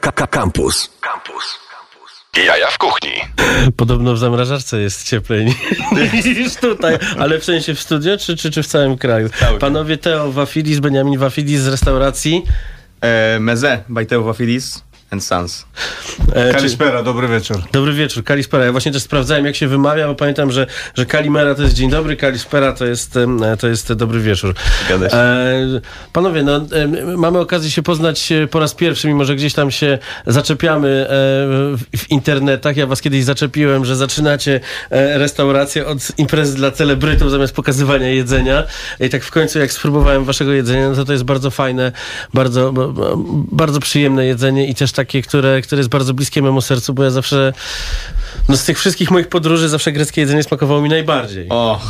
Campus. Campus. Jaja w kuchni. Podobno w zamrażarce jest cieplej niż tutaj, ale w sensie w studio czy, czy, czy w całym kraju? Panowie Teo Wafilis, Beniamin Wafilis z restauracji. E, Meze, by Teo Wafilis and Sons. E, czy- Kalispera, dobry wieczór. Dobry wieczór, Kalispera. Ja właśnie też sprawdzałem, jak się wymawia, bo pamiętam, że, że Kalimera to jest dzień dobry, Kalispera to jest, em, to jest dobry wieczór. Zgadza się. E, panowie, no, em, mamy okazję się poznać e, po raz pierwszy, mimo że gdzieś tam się zaczepiamy e, w, w internetach. Ja was kiedyś zaczepiłem, że zaczynacie e, restaurację od imprezy dla celebrytów zamiast pokazywania jedzenia. I tak w końcu, jak spróbowałem waszego jedzenia, no to to jest bardzo fajne, bardzo, bardzo przyjemne jedzenie i też takie, które, które jest bardzo bliskie memu sercu, bo ja zawsze, no z tych wszystkich moich podróży zawsze greckie jedzenie smakowało mi najbardziej. O,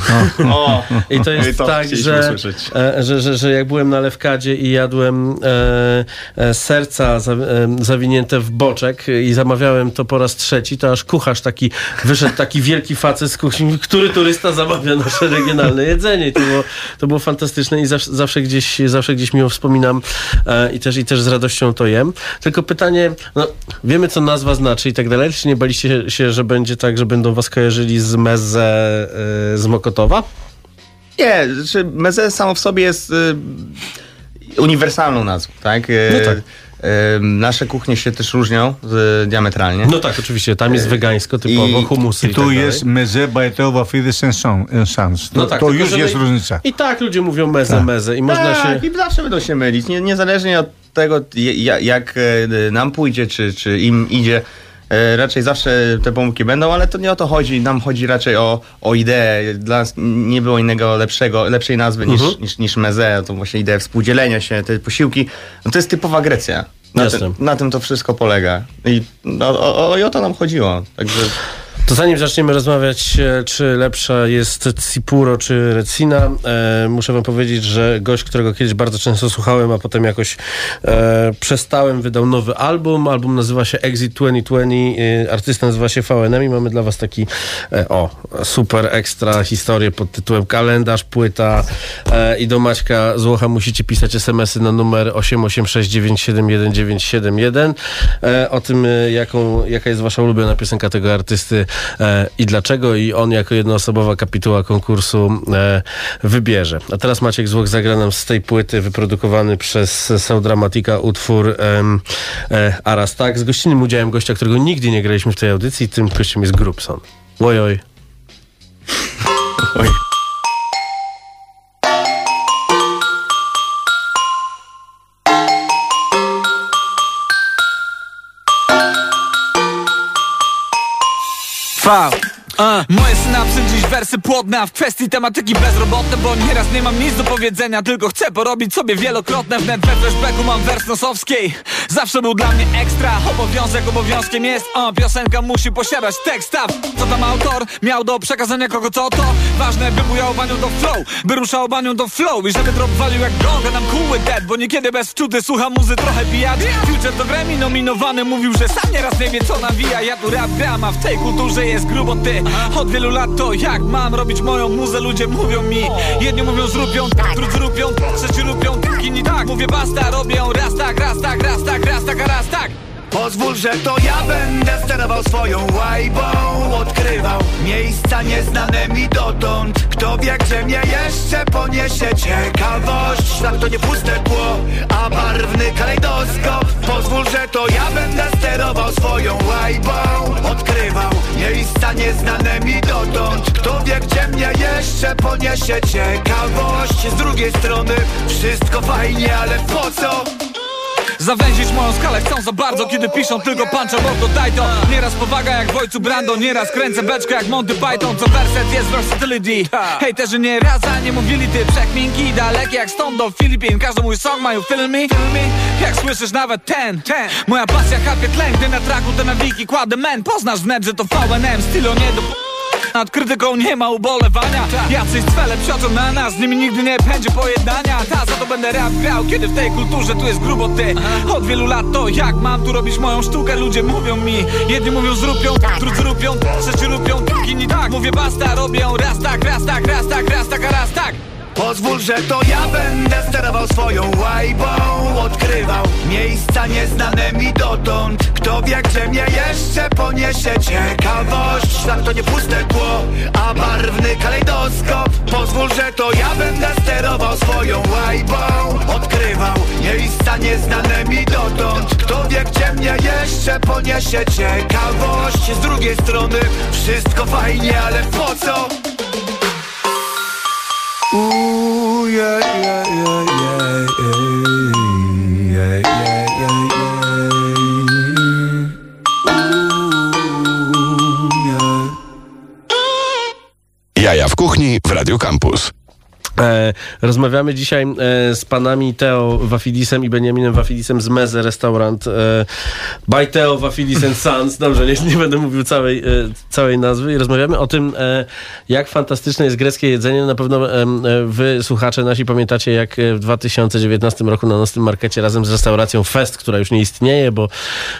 o. I to jest I to tak, że, e, że, że, że jak byłem na Lewkadzie i jadłem e, e, serca za, e, zawinięte w boczek i zamawiałem to po raz trzeci, to aż kucharz taki, wyszedł taki wielki facet z kuchni, który turysta zamawia nasze regionalne jedzenie. I to było, to było fantastyczne i zawsze, zawsze, gdzieś, zawsze gdzieś miło wspominam e, i, też, i też z radością to jem. Tylko pytanie, no, wiemy co nazwa znaczy i tak dalej, czy nie baliście się, że będzie tak, że będą was kojarzyli z Mezze e, z Mokotowa? Nie, znaczy Meze samo w sobie jest y, uniwersalną nazwą, tak? Y, No tak. y, nasze kuchnie się też różnią y, diametralnie. No tak, oczywiście. Tam jest wegańsko typowo, i- humusy i, I tak tu dalej. jest Meze, and Sons. To, No tak, to już jest my- różnica. I tak ludzie mówią mezę, Tak. mezę i można tak, się... i zawsze będą się mylić, nie, niezależnie od tego, ja- jak nam pójdzie, czy, czy im idzie. E, Raczej zawsze te pomyłki będą, ale to nie o to chodzi. Nam chodzi raczej o, o ideę. Dla nas nie było innego lepszego, lepszej nazwy niż, Mhm. niż, niż meze. To właśnie idea współdzielenia się, te posiłki. No to jest typowa Grecja. Na, tym, na tym to wszystko polega. I no, o, o, o to nam chodziło. Także To zanim zaczniemy rozmawiać, e, czy lepsza jest Cipuro czy Recina, e, muszę wam powiedzieć, że gość, którego kiedyś bardzo często słuchałem, a potem jakoś e, przestałem, wydał nowy album. Album nazywa się Exit 2020, e, artysta nazywa się VNM i mamy dla was taki e, o, super ekstra historię pod tytułem Kalendarz, płyta e, i do Maćka Złocha musicie pisać smsy na numer 886971971 e, o tym, jaką, jaka jest wasza ulubiona piosenka tego artysty i dlaczego i on jako jednoosobowa kapituła konkursu e, wybierze. A teraz Maciek Złoch zagra nam z tej płyty wyprodukowany przez Soundramatica utwór e, Aras Tak z gościnnym udziałem gościa, którego nigdy nie graliśmy w tej audycji, tym gościem jest Grubson. Ojoj. oj. Five. Uh. Moje synapsy dziś wersy płodne, a w kwestii tematyki bezrobotne Bo nieraz nie mam nic do powiedzenia, tylko chcę porobić sobie wielokrotne Wnet we flashbacku mam wers nosowskiej. Zawsze był dla mnie ekstra, obowiązek obowiązkiem jest uh, Piosenka musi posiadać tekst, co tam autor miał do przekazania kogo co to? Ważne by bujał banią do flow, by ruszał banią do flow I żeby drop walił jak gong, a nam with that Bo niekiedy bez wczuty słucha muzy trochę pijać Future to Grammy nominowany mówił, że sam nieraz nie wie co nawija. Ja tu rap gram, a w tej kulturze jest grubo ty Od wielu lat to jak mam robić moją muzę Ludzie mówią mi, jedni mówią zrupią tak, drudzy rupią, trzeci rupią inni tak. Mówię basta, robią raz tak, raz tak, raz tak, raz tak, raz tak. Pozwól, że to ja będę sterował swoją łajbą. Odkrywał miejsca nieznane mi dotąd. Kto wie, gdzie mnie jeszcze poniesie ciekawość. Świat to nie puste tło, a barwny kalejdoskop. Pozwól, że to ja będę sterował swoją łajbą. Odkrywał miejsca nieznane mi dotąd Kto wie, gdzie mnie jeszcze poniesie ciekawość Z drugiej strony wszystko fajnie, ale po co? Zawęzić moją skalę chcą za bardzo Kiedy piszą tylko puncha, bo daj to. Nieraz powaga jak w ojcu Brando Nieraz kręcę beczkę jak Monty Python Co werset jest versatility. Hejterzy nie raz, a nie mówili ty Przekminki dalekie jak stąd do Filipin. Każdy mój song mają feel me, Jak słyszysz nawet ten, ten. Moja pasja kapie tlen Gdy na traku te nawiki kładę men. Poznasz wnet, że to VNM Stylu nie do nad krytyką nie ma ubolewania. Jacyś cwele psioczą na nas Z nimi nigdy nie będzie pojednania. Ta za to będę rap grał Kiedy w tej kulturze tu jest grubo ty. Od wielu lat to jak mam tu robić moją sztukę Ludzie mówią mi. Jedni mówią zrupią, drudzy rupią Trzeci rupią, inni tak Mówię basta, robią raz tak, raz tak, raz tak, raz tak, a raz tak Pozwól, że to ja będę sterował swoją łajbą. Odkrywał miejsca nieznane mi dotąd. Kto wie, gdzie mnie jeszcze poniesie ciekawość. Świat to nie puste tło, a barwny kalejdoskop. Pozwól, że to ja będę sterował swoją łajbą. Odkrywał miejsca nieznane mi dotąd. Kto wie, gdzie mnie jeszcze poniesie ciekawość. Z drugiej strony wszystko fajnie, ale po co? Jaja w kuchni w Radio Campus. E, rozmawiamy dzisiaj e, z panami Teo Wafidisem i Benjaminem Wafidisem z Meze Restaurant e, by Teo Wafidis and Sons. Dobrze, nie, nie będę mówił całej, całej nazwy. I rozmawiamy o tym, jak fantastyczne jest greckie jedzenie. Na pewno wy, słuchacze nasi, pamiętacie, jak w 2019 roku na nocnym markecie razem z restauracją Fest, która już nie istnieje, bo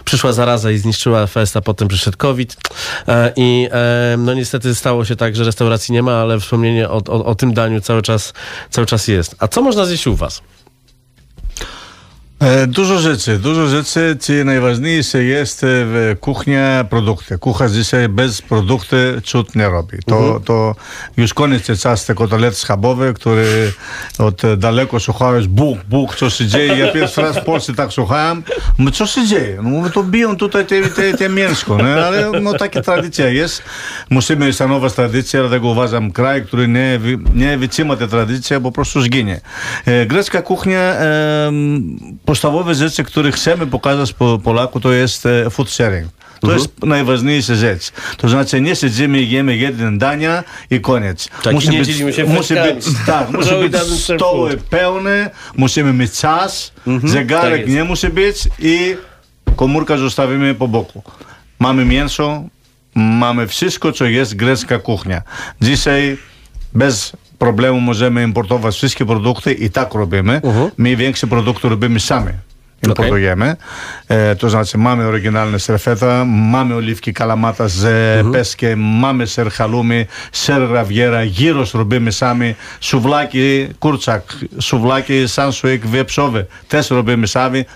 przyszła zaraza i zniszczyła Fest, a potem przyszedł COVID. I no niestety stało się tak, że restauracji nie ma, ale wspomnienie o, o, o tym daniu cały czas, cały czas jest. A co można zjeść u was? E, Dużo rzeczy, dużo rzeczy, czy najważniejsze jest e, w kuchnia produkty. Kucharz dzisiaj bez produkty cud nie robi. To, to już koniec jest czas te kotlety schabowe, które od e, daleko słuchałeś, Bóg, Bóg, co się dzieje. Ja pierwszy raz w Polsce tak słuchałem. Mówię, co się dzieje? No mówię, to biją tutaj te, te, te mięsko, no, ale no taka tradycja jest. Musimy szanować tradycję, dlatego uważam, kraj, który nie, nie wytrzyma tej tradycji, po prostu zginie. E, Grecka kuchnia, em, podstawowe rzeczy, które chcemy pokazać po Polaku, to jest e, food sharing. To jest najważniejsza rzecz. To znaczy nie siedzimy i jemy jeden dania i koniec. Tak, i nie dzielimy się musi być, tak, musi i być stoły pełne, musimy mieć czas, tak zegarek jest. nie musi być i komórka zostawimy po boku. Mamy mięso, mamy wszystko, co jest grecka kuchnia. Dzisiaj bez problemamos já em Porto Βασίλη produto e tá corrobeme, me vem que se produto robeme same. Εν okay. Πορτογέμε. Ε, το ζάτσι μάμε οργινάλνε σερφέτα, μάμε ολίφκι καλαμάτα ζε mm-hmm. πέσκε, μάμε σερ χαλούμι, σερ γραβιέρα, γύρω στρομπί μισάμι, σουβλάκι κούρτσακ, σουβλάκι σαν σου εκ βιεψόβε, τέσσερο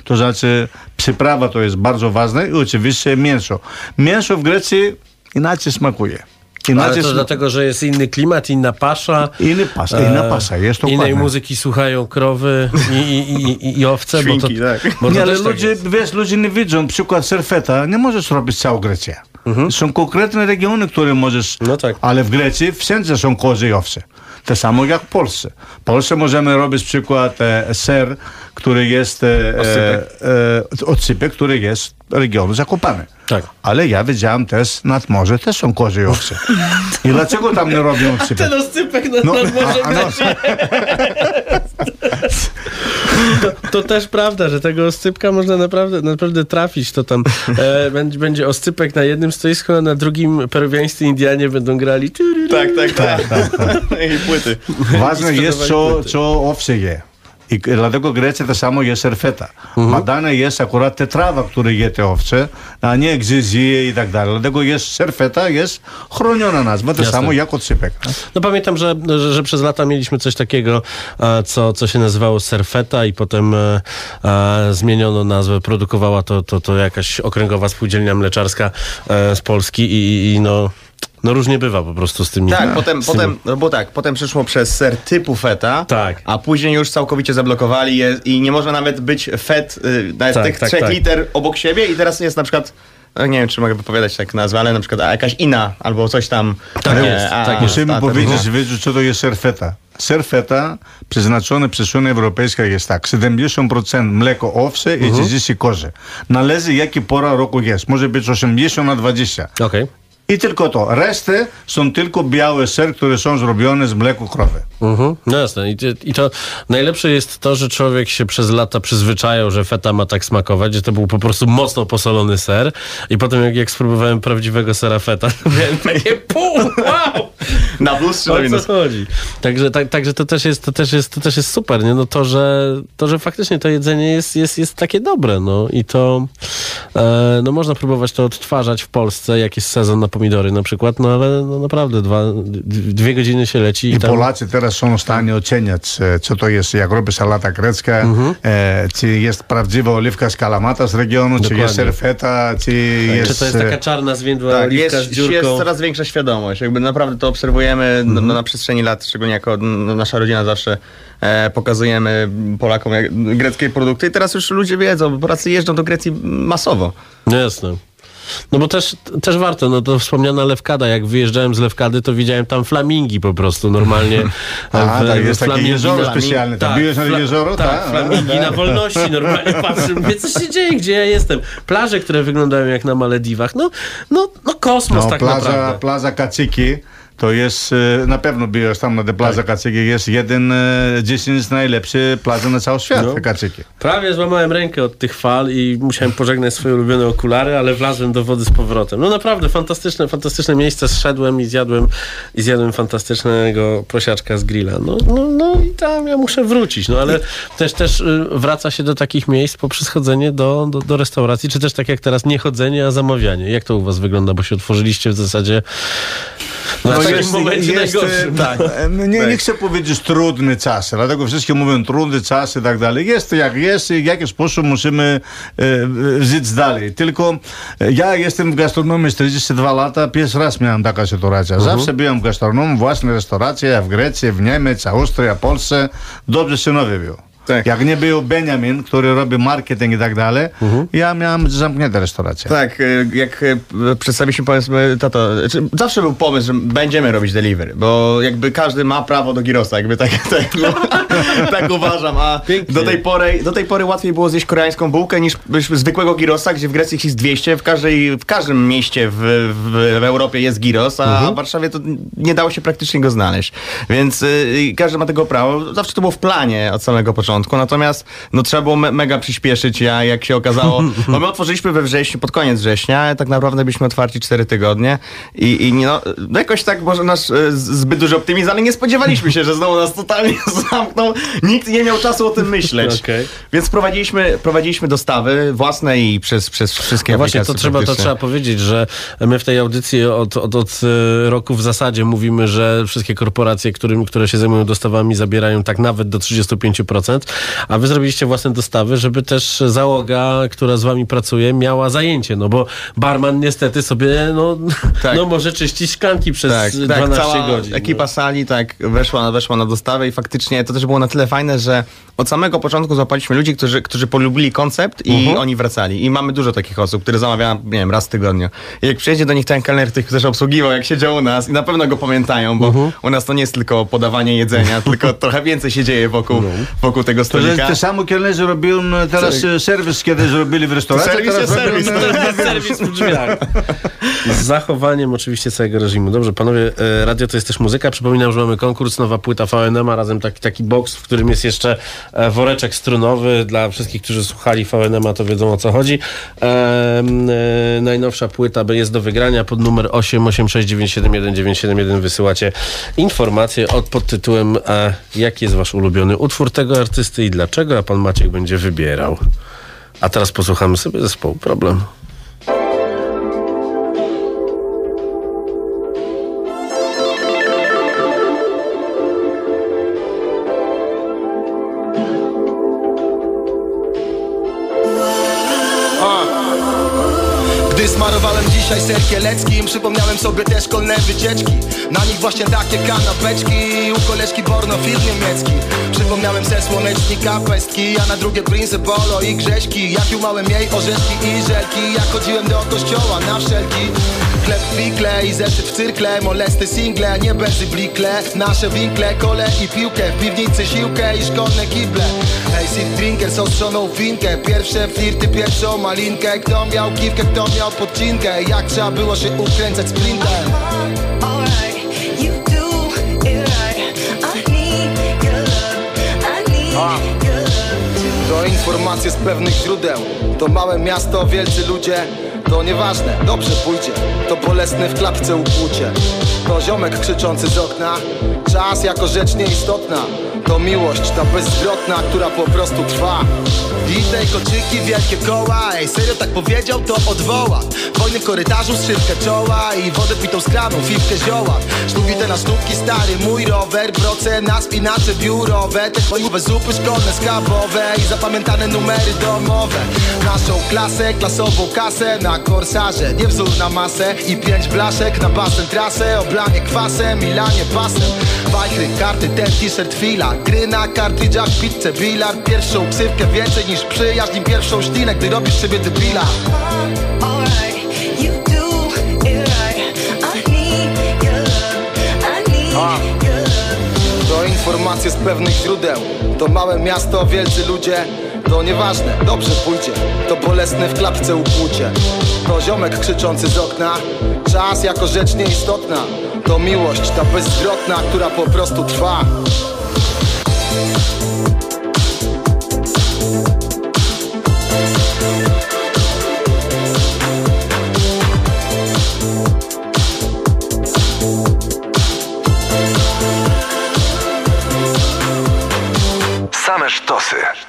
το ζάτσι ψιπράβατο εις μπάρζο είναι άτσι. Inaczej to dlatego, że jest inny klimat, inna pasza. Inny pasa, inna pasa, jest Innej muzyki słuchają krowy i, i, i, i owce. Świnki, bo to, tak. Bo to Nie, ale tak ludzie, jest. wiesz, ludzie nie widzą, przykład serfeta, nie możesz robić całą Grecję. Są konkretne regiony, które możesz, No tak. ale w Grecji wszędzie są kozy i owce. To samo jak w Polsce. W Polsce możemy robić przykład e, ser, który jest e, e, e, odsypek, który jest regionu Zakopane. Tak. Ale ja wiedziałem też, nad morze też są kozy i owce. I dlaczego tam nie robią odsypek? Ten oscypek na, No, nad morzem a- a no, to, to też prawda, że tego oscypka można naprawdę, naprawdę trafić. To tam e, będzie, będzie oscypek na jednym stoisku, a na drugim peruwiańscy Indianie będą grali. Tak, tak, tak. I płyty. Ważne I jest, co, sprzedawali co owce je. I dlatego Grecja to samo jest serfeta. Badane jest akurat te trawa, które je te owce, a nie gdzie zje i tak dalej. Dlatego jest serfeta, jest chroniona nazwa, to Jasne. samo jak odsypek. No pamiętam, że, że, że przez lata mieliśmy coś takiego, e, co, co się nazywało Serfeta i potem e, e, zmieniono nazwę. Produkowała to, to, to jakaś okręgowa spółdzielnia mleczarska z Polski i, i no, no różnie bywa po prostu z tymi. Tak, potem, potem, no bo tak, potem przyszło przez ser typu feta, Tak. a później już całkowicie zablokowali je i nie może nawet być fet, y, nawet Tak, tych tak, trzech tak. liter obok siebie i teraz jest na przykład, no nie wiem czy mogę wypowiadać tak nazwę, ale na przykład a, jakaś ina albo coś tam. Tak e, jest, a, tak. Musimy a, powiedzieć, wiedzą, co to jest serfeta. Serfeta przeznaczone przez Unię Europejską jest tak. 70% mleko owce i 30 kozy. Należy jaki pora roku jest. Może być 80 na 20. Okej. I tylko to. Reszty są tylko białe ser, które są zrobione z mleku krowy. Mhm. No jasne. I, I to najlepsze jest to, że człowiek się przez lata przyzwyczajał, że feta ma tak smakować, że to był po prostu mocno posolony ser. I potem jak, jak spróbowałem prawdziwego sera feta, to miałem takie pół! Na plus czy na O minus? co chodzi? Także, tak, także to, też jest, to, też jest, to też jest super, nie? No to, że, to, że faktycznie to jedzenie jest, jest, jest takie dobre, no i to e, no można próbować to odtwarzać w Polsce, jak jest sezon na pomidory na przykład, no ale no naprawdę dwa, dwie godziny się leci i, I tam... Polacy teraz są w stanie oceniać, e, co to jest, jak robi salata grecka, e, czy jest prawdziwa oliwka z kalamata z regionu, czy Dokładnie. jest serfeta, czy jest... Czy to jest e, taka czarna, zwiędła Tak, oliwka jest, z dziurką? jest coraz większa świadomość. Jakby naprawdę to obserwujemy no, na przestrzeni lat, szczególnie jako no, nasza rodzina zawsze e, pokazujemy Polakom jak, greckie produkty i teraz już ludzie wiedzą, Polacy jeżdżą do Grecji masowo. No Jasne. No bo też, też warto, no to wspomniana Lewkada, jak wyjeżdżałem z Lewkady, to widziałem tam flamingi po prostu normalnie. A, W- tak, jest takie jezioro specjalne. Tam byłeś na jezioro? Tak, Tak, flamingi tak. na wolności, normalnie patrzę, mówię, co się dzieje, gdzie ja jestem? Plaże, które wyglądają jak na Malediwach, no, no, no kosmos No, tak plaza, naprawdę. plaza Kaciki to jest, e, na pewno byłeś tam na tej plaza Kaciki, jest jeden, e, 10 najlepszy plaży na cały świat, No. Kaciki. Prawie złamałem rękę od tych fal i musiałem pożegnać swoje ulubione okulary, ale wlazłem do wody z powrotem. No naprawdę fantastyczne, fantastyczne miejsce. Zszedłem i zjadłem, i zjadłem fantastycznego prosiaczka z grilla. No, no, no i tam ja muszę wrócić. No ale też, też y, wraca się do takich miejsc poprzez chodzenie do, do, do restauracji, czy też tak jak teraz nie chodzenie, a zamawianie. Jak to u was wygląda? Bo się otworzyliście w zasadzie no, w takim jest- momencie jest, najgorszym. Tak. E, Nie, nie chcę powiedzieć trudny czas, dlatego wszyscy mówią trudny czas i tak dalej. Jest to jak jest i w jaki sposób musimy e, e, żyć dalej. Tylko e, ja jestem w gastronomii 42 lata, pierwszy raz miałem taka sytuacja. Zawsze byłem w gastronomii, własne restauracje w Grecji, w Niemiec, Austrii, Polsce. Dobrze się nowy był. Tak. Jak nie był Benjamin, który robi marketing i tak dalej, ja miałem zamknięte restauracje. Tak, e, jak e, przedstawiliśmy powiedzmy, tato, znaczy, zawsze był pomysł, że będziemy robić delivery, bo jakby każdy ma prawo do girosa, jakby tak, tak, tak uważam, a Pięknie. do tej, pory, do tej pory łatwiej było zjeść koreańską bułkę niż zwykłego girosa, gdzie w Grecji ich jest 200, w, każdej, w każdym mieście w, w, w Europie jest giros, a w Warszawie to nie dało się praktycznie go znaleźć, więc y, każdy ma tego prawo, zawsze to było w planie od samego początku, natomiast no trzeba było me, mega przyspieszyć, a jak się okazało, no my otworzyliśmy we wrześniu, pod koniec września, tak naprawdę byliśmy otwarci 4 tygodnie i, i no, no jakoś tak może nasz z- zbyt duży optymizm, ale nie spodziewaliśmy się, że znowu nas totalnie zamkną, nikt nie miał czasu o tym myśleć, Okej. więc prowadziliśmy, prowadziliśmy dostawy własne i przez, przez wszystkie No właśnie, to trzeba, to trzeba powiedzieć, że my w tej audycji od, od, od e, roku w zasadzie mówimy, że wszystkie korporacje, którym, które się zajmują dostawami, zabierają tak nawet do 35%, a wy zrobiliście własne dostawy, żeby też załoga, która z wami pracuje, miała zajęcie, no bo barman niestety sobie no, Tak. no może czyścić szklanki przez tak, 12 tak, godzin. ekipa no. sali tak weszła, weszła na dostawę i faktycznie to też było na tyle fajne, że od samego początku złapaliśmy ludzi, którzy, którzy polubili koncept i Mhm. oni wracali. I mamy dużo takich osób, które zamawiają, nie wiem, raz w tygodniu. I jak przyjedzie do nich ten kelner, tych też obsługiwał, jak siedział u nas i na pewno go pamiętają, bo Mhm. u nas to nie jest tylko podawanie jedzenia, tylko trochę więcej się dzieje wokół, No. wokół tego To, stolika. te samo kelnerzy robią e, teraz e, serwis, kiedy zrobili w restauracji. Serwis teraz robią, serwis. e, Serwis w drzwiach. Z zachowaniem oczywiście całego reżimu. Dobrze, panowie, e, radio to jest też muzyka. Przypominam, że mamy konkurs, nowa płyta VNM, a razem taki, taki box, w którym jest jeszcze e, woreczek strunowy. Dla wszystkich, którzy słuchali VNM, to wiedzą o co chodzi. E, najnowsza płyta jest do wygrania pod numer 886971971. Wysyłacie informacje od pod tytułem jaki jest wasz ulubiony utwór tego artysty i dlaczego, a pan Maciek będzie wybierał. A teraz posłuchamy sobie zespołu Problem. Dzisiaj ser kieleckim Przypomniałem sobie te szkolne wycieczki. Na nich właśnie takie kanapeczki U koleżki Borno film niemiecki Przypomniałem se słonecznika, pestki A na drugie Prince Polo i Grześki. Jak jumałem jej orzeszki i żelki Jak chodziłem do kościoła na wszelki. Chleb w fikle i zeszyt w cyrkle Molesty single, nie bezy blikle. Nasze winkle, kole i piłkę W piwnicy siłkę i szkolne kible. Hej, sit drinker z ostrzoną finkę Pierwsze flirty, pierwszą malinkę. Kto miał kiwkę, kto miał podcinkę Jak trzeba było się ukręcać sprintem. To informacje z pewnych źródeł. To małe miasto, wielcy ludzie. To nieważne, dobrze pójdzie. To bolesne w klatce ukłucie. To ziomek krzyczący z okna. Czas jako rzecz nieistotna To miłość, ta bezzwrotna, która po prostu trwa. Tej koczyki, wielkie koła. Ej, serio tak powiedział, to odwoła. Wojny korytarzu, strzywkę czoła. I wodę pitą z kranu, fifkę zioła. Sztubite na sztuki, stary mój rower. Proce na spinacze biurowe. Te chojowe zupy szkolne, skabowe I zapamiętane numery domowe. Naszą klasę, klasową kasę. Na korsarze, nie wzór na masę. I pięć blaszek na basen trasę. Oblanie kwasem, milanie pasem. Wajchry, karty, ten t-shirt, fila Gry na kartridżach, pizzę, bilar Pierwszą ksywkę więcej niż przyjaźń I pierwszą ślinę, gdy robisz siebie debila. To informacje z pewnych źródeł. To małe miasto, wielcy ludzie. To nieważne, dobrze pójdzie. To bolesne w klatce ukłucie. To ziomek krzyczący z okna. Czas jako rzecz nieistotna. To miłość, ta bezzwrotna, która po prostu trwa Same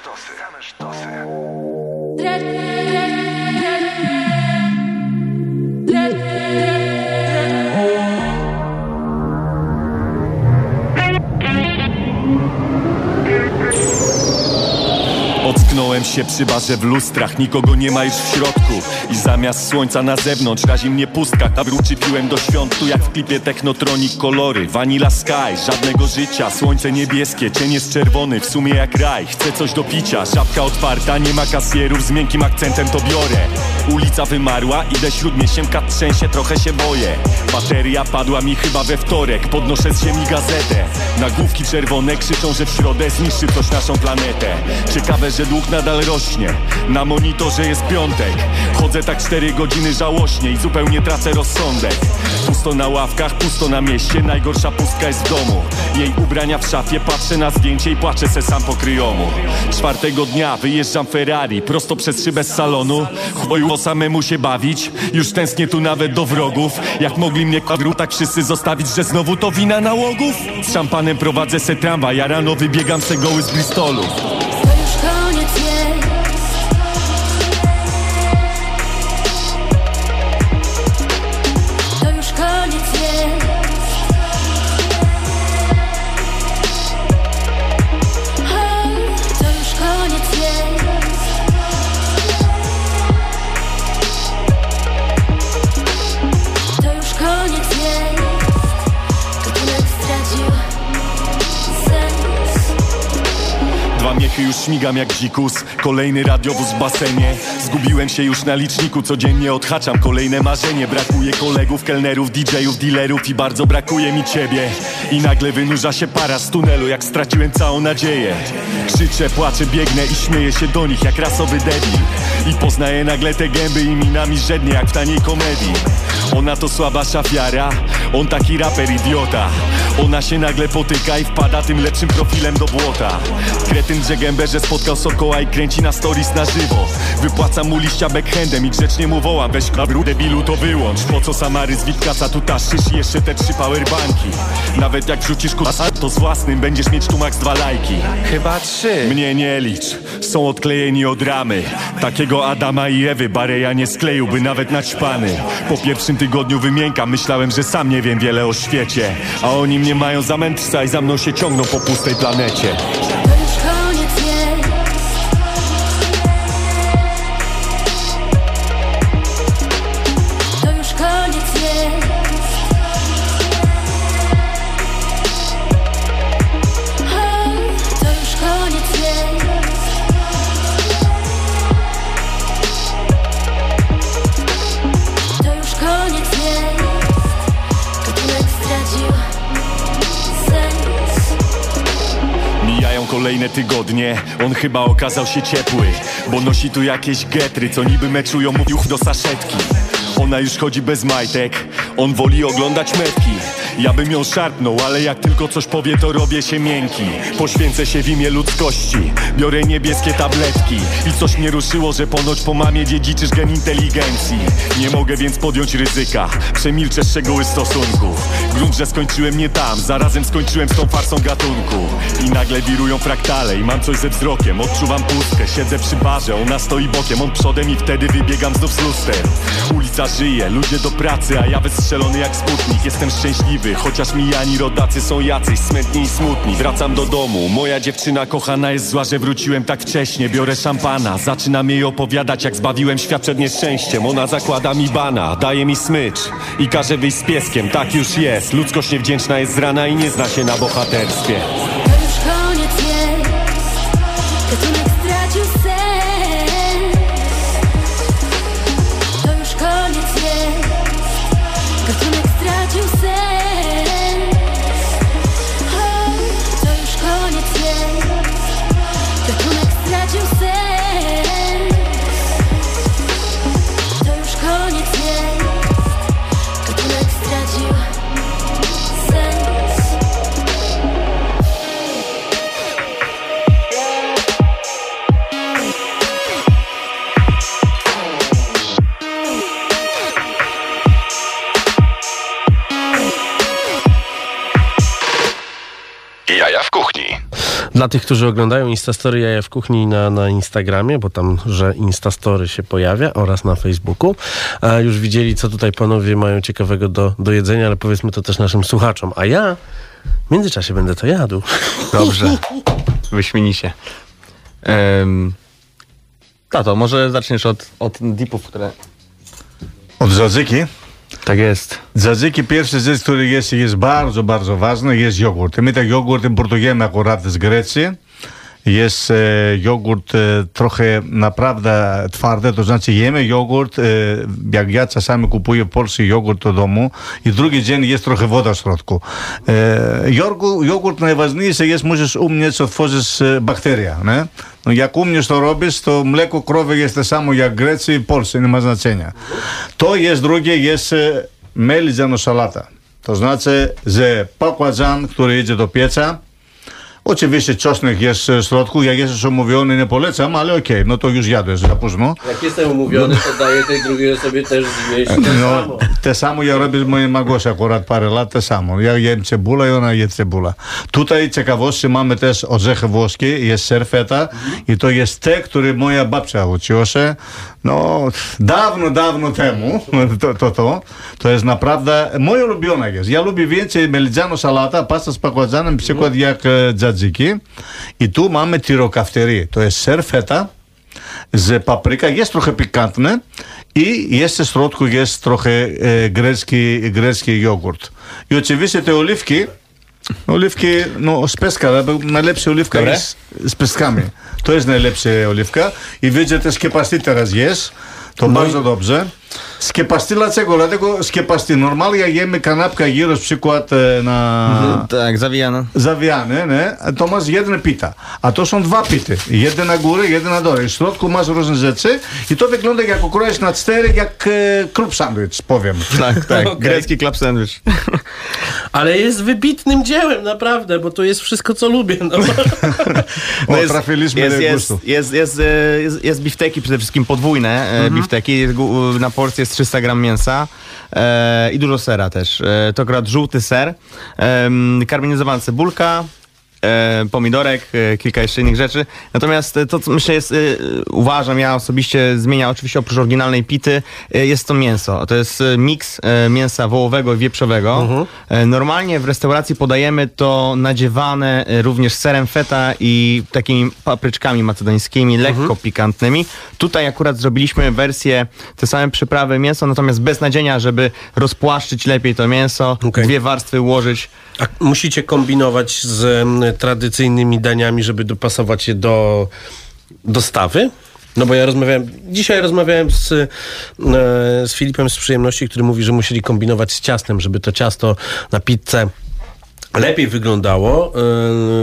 się przy barze w lustrach, nikogo nie ma już w środku. I zamiast słońca na zewnątrz razi mnie pustka. A wróci piłem do świąt, tu jak w klipie Technotronic kolory. Vanilla sky, żadnego życia, słońce niebieskie Cień jest czerwony, w sumie jak raj. Chcę coś do picia, żabka otwarta, nie ma kasjerów Z miękkim akcentem to biorę. Ulica wymarła, idę śródmieściem, kat trzęsie, trochę się boję. Bateria padła mi chyba we wtorek, podnoszę z ziemi gazetę. Nagłówki czerwone krzyczą, że w środę zniszczy coś naszą planetę. Ciekawe, że dług nadal rośnie. Na monitorze jest piątek. Chodzę tak cztery godziny żałośnie i zupełnie tracę rozsądek. Pusto na ławkach, pusto na mieście. Najgorsza pustka jest w domu. Jej ubrania w szafie, patrzę na zdjęcie i płaczę se sam po kryjomu. Czwartego dnia wyjeżdżam Ferrari Prosto przez szybę z salonu. Chuju samemu się bawić. Już tęsknię tu nawet do wrogów. Jak mogli mnie kwadru tak wszyscy zostawić Że znowu to wina nałogów? Z szampanem prowadzę se tramwaj Ja rano wybiegam se goły z Bristolu Już śmigam jak dzikus. Kolejny radiowóz w basenie. Zgubiłem się już na liczniku Codziennie odhaczam kolejne marzenie. Brakuje kolegów, kelnerów, DJ-ów, dealerów I bardzo brakuje mi ciebie I nagle wynurza się para z tunelu Jak straciłem całą nadzieję. Krzyczę, płaczę, biegnę i śmieję się do nich Jak rasowy debil. I poznaję nagle te gęby i minami żednie Jak w taniej komedii. Ona to słaba szafiara On taki raper idiota. Ona się nagle potyka i wpada tym lepszym profilem do błota. Kretyn drze gębę, że spotkał Sokoła i kręci na stories na żywo. Wypłacam mu liścia backhandem i grzecznie mu wołam Weź kabru debilu to wyłącz. Po co Samary z Witkasa tu taszczysz i jeszcze te trzy powerbanki. Nawet jak wrzucisz kurwa to z własnym będziesz mieć tu max dwa lajki. Chyba trzy. mnie nie licz, są odklejeni od ramy. Takiego Adama i Ewy Bareja nie skleiłby nawet naćpany Po pierwszym tygodniu wymięka, myślałem, że sam nie wiem wiele o świecie. A oni mnie mają za mędrca i za mną się ciągną po pustej planecie tygodnie, on chyba okazał się ciepły Bo nosi tu jakieś getry, co niby meczują mu juch do saszetki. Ona już chodzi bez majtek, On woli oglądać metki Ja bym ją szarpnął, ale jak tylko coś powie to robię się miękki. Poświęcę się w imię ludzkości. Biorę niebieskie tabletki. I coś mnie ruszyło, że ponoć po mamie dziedziczysz gen inteligencji. Nie mogę więc podjąć ryzyka. Przemilczę szczegóły stosunków Grunt, że skończyłem nie tam. Zarazem skończyłem z tą farsą gatunku. I nagle wirują fraktale I mam coś ze wzrokiem. Odczuwam pustkę, siedzę przy barze. Ona stoi bokiem, on przodem i wtedy wybiegam znów z luster. Ulica żyje, ludzie do pracy A ja wystrzelony jak sputnik. Jestem szczęśliwy, chociaż mijani rodacy są jacyś smętni i smutni. Wracam do domu, moja dziewczyna kochana jest zła, że wróciłem tak wcześnie. Biorę szampana, zaczynam jej opowiadać jak zbawiłem świat przed nieszczęściem. Ona zakłada mi bana, daje mi smycz i każe wyjść z pieskiem. Tak już jest, ludzkość niewdzięczna jest z rana i nie zna się na bohaterstwie. To już koniec jest Dla tych, którzy oglądają Instastory Jaja w Kuchni na, na Instagramie, bo tam, że Instastory się pojawia oraz na Facebooku, a już widzieli, co tutaj panowie mają ciekawego do, do jedzenia, ale powiedzmy to też naszym słuchaczom. A ja w międzyczasie będę to jadł. Dobrze. Wyśmienicie. Um, tato, może zaczniesz od, od dipów, które... Od zadzyki. Το πρώτο που έχει σημασία είναι το πράγμα που έχει σημασία. Είναι το πράγμα που την Πορτογαλία, από την Ελλάδα. Jest e, jogurt e, trochę naprawdę twardy, to znaczy jemy jogurt, e, jak ja czasami kupuję w Polsce jogurt do domu i drugi dzień jest trochę woda w środku. Jogurt, jogurt najważniejsze jest, musisz umieć otworzyć bakteria. Nie? No jak umiesz to robisz, to mleko krowy jest to samo jak w Grecji i Polsce, nie ma znaczenia. To jest drugie, jest melizano salata. To znaczy, że bakłażan, który idzie do pieca, Oczywiście czosnek jest w środku, jak jest już umówiony, nie polecam, ale okej, no to już jadłeś za późno. Jak jestem umówiony, to daję tej drugiej osobie też zjeść No, te samo ja robię z mojej Magosi akurat parę lat, te samo. Ja jem cebula i ona je cebula. Tutaj ciekawości mamy też orzechy włoskie, jest serfeta i to jest te, które moja babcia uczyła się, no dawno, dawno temu, to, to, to, to jest naprawdę, moje ulubione jest. Ja lubię więcej melidzano salata, pasta z bakłażanem, przykład jak e, τζατζίκι, η τούμα με τη το εσερφέτα, φέτα, ζε παπρίκα, γες πικάντνε, ή γες τε στρότκου γες τροχε ε, γκρέσκι, γκρέσκι γιόγκουρτ. Η οτσιβίσε τε ολίφκι, ολίφκι, ο σπέσκα, να λέψει ολίφκα, ρε. Σπεσκάμι. Το έσνε λέψει ολίφκα. Η βίτζε τε σκεπαστή τεραζιές, το μπάζο το ψε. Z kiepasty dlaczego? Dlatego z kiepasty normalnie jemy kanapkę gyros przykład e, na Tak, zawijano. zawiane, nie? A to masz jedne pita. A to są dwa pity. Jeden na górę, jeden na dole. W środku masz różne rzeczy i to wygląda jak ukroisz na cztery, jak e, klub sandwich, powiem. Tak, tak. Okej. Grecki club sandwich. Ale jest wybitnym dziełem, naprawdę, bo to jest wszystko, co lubię. No. O, trafiliśmy jest, do jest, gustu. jest, jest, e, jest, jest bifteki, przede wszystkim podwójne e, bifteki. Jest gu- Na porcję jest 300 gram mięsa e, i dużo sera też. E, to akurat żółty ser, e, karmelizowana cebulka, pomidorek, e, kilka jeszcze innych rzeczy. Natomiast e, to, co myślę jest, e, uważam, ja osobiście zmienia, oczywiście oprócz oryginalnej pity, e, jest to mięso. To jest e, miks e, mięsa wołowego i wieprzowego. E, Normalnie w restauracji podajemy to nadziewane e, również serem feta i takimi papryczkami macedońskimi, lekko pikantnymi. Tutaj akurat zrobiliśmy wersję, te same przyprawy, mięso, natomiast bez nadzienia, żeby rozpłaszczyć lepiej to mięso, Okej. dwie warstwy ułożyć. A musicie kombinować z tradycyjnymi daniami, żeby dopasować je do dostawy? No bo ja rozmawiałem, dzisiaj rozmawiałem z, e, z Filipem z przyjemności, który mówi, że musieli kombinować z ciastem, żeby to ciasto na pizzę lepiej wyglądało e,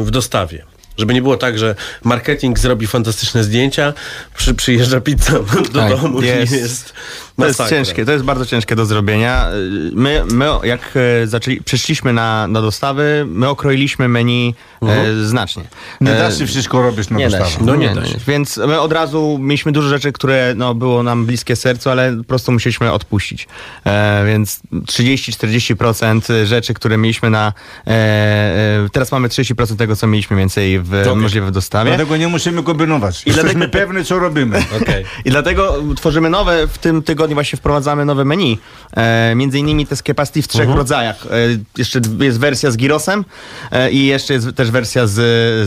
w dostawie. Żeby nie było tak, że marketing zrobi fantastyczne zdjęcia, przy, przyjeżdża pizza do Tak, domu jest. i jest To jest ciężkie, to jest bardzo ciężkie do zrobienia. Y, My, my jak e, zaczęli, przyszliśmy na, na dostawy, my okroiliśmy menu e, znacznie. Nie E, da się wszystko robić na dostawę. się. No nie nie, da się. Więc my od razu mieliśmy dużo rzeczy, które no, było nam bliskie sercu, ale po prostu musieliśmy odpuścić. E, więc 30-40% rzeczy, które mieliśmy na... E, e, teraz mamy 30% tego, co mieliśmy więcej w możliwe w dostawie. Dlatego nie musimy kombinować. I dlatego- Jesteśmy pewni, co robimy. Okej. I dlatego tworzymy nowe, w tym tygodniu właśnie wprowadzamy nowe menu. E, między innymi te skepasti w trzech Mhm. rodzajach. E, jeszcze jest wersja z girosem e, i jeszcze jest też wersja z,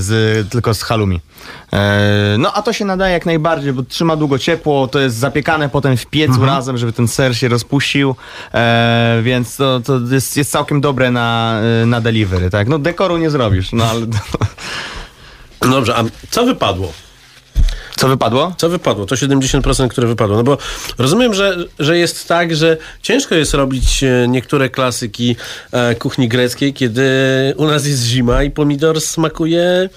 z tylko z halloumi. E, no a to się nadaje jak najbardziej, bo trzyma długo ciepło, to jest zapiekane potem w piecu Mhm. razem, żeby ten ser się rozpuścił, e, więc to, to jest, jest całkiem dobre na, na delivery, tak? No dekoru nie zrobisz, no ale Dobrze, a co wypadło? Co wypadło? Co wypadło? To 70%, które wypadło. No bo rozumiem, że, że jest tak, że ciężko jest robić e, niektóre klasyki e, kuchni greckiej, kiedy u nas jest zima i pomidor smakuje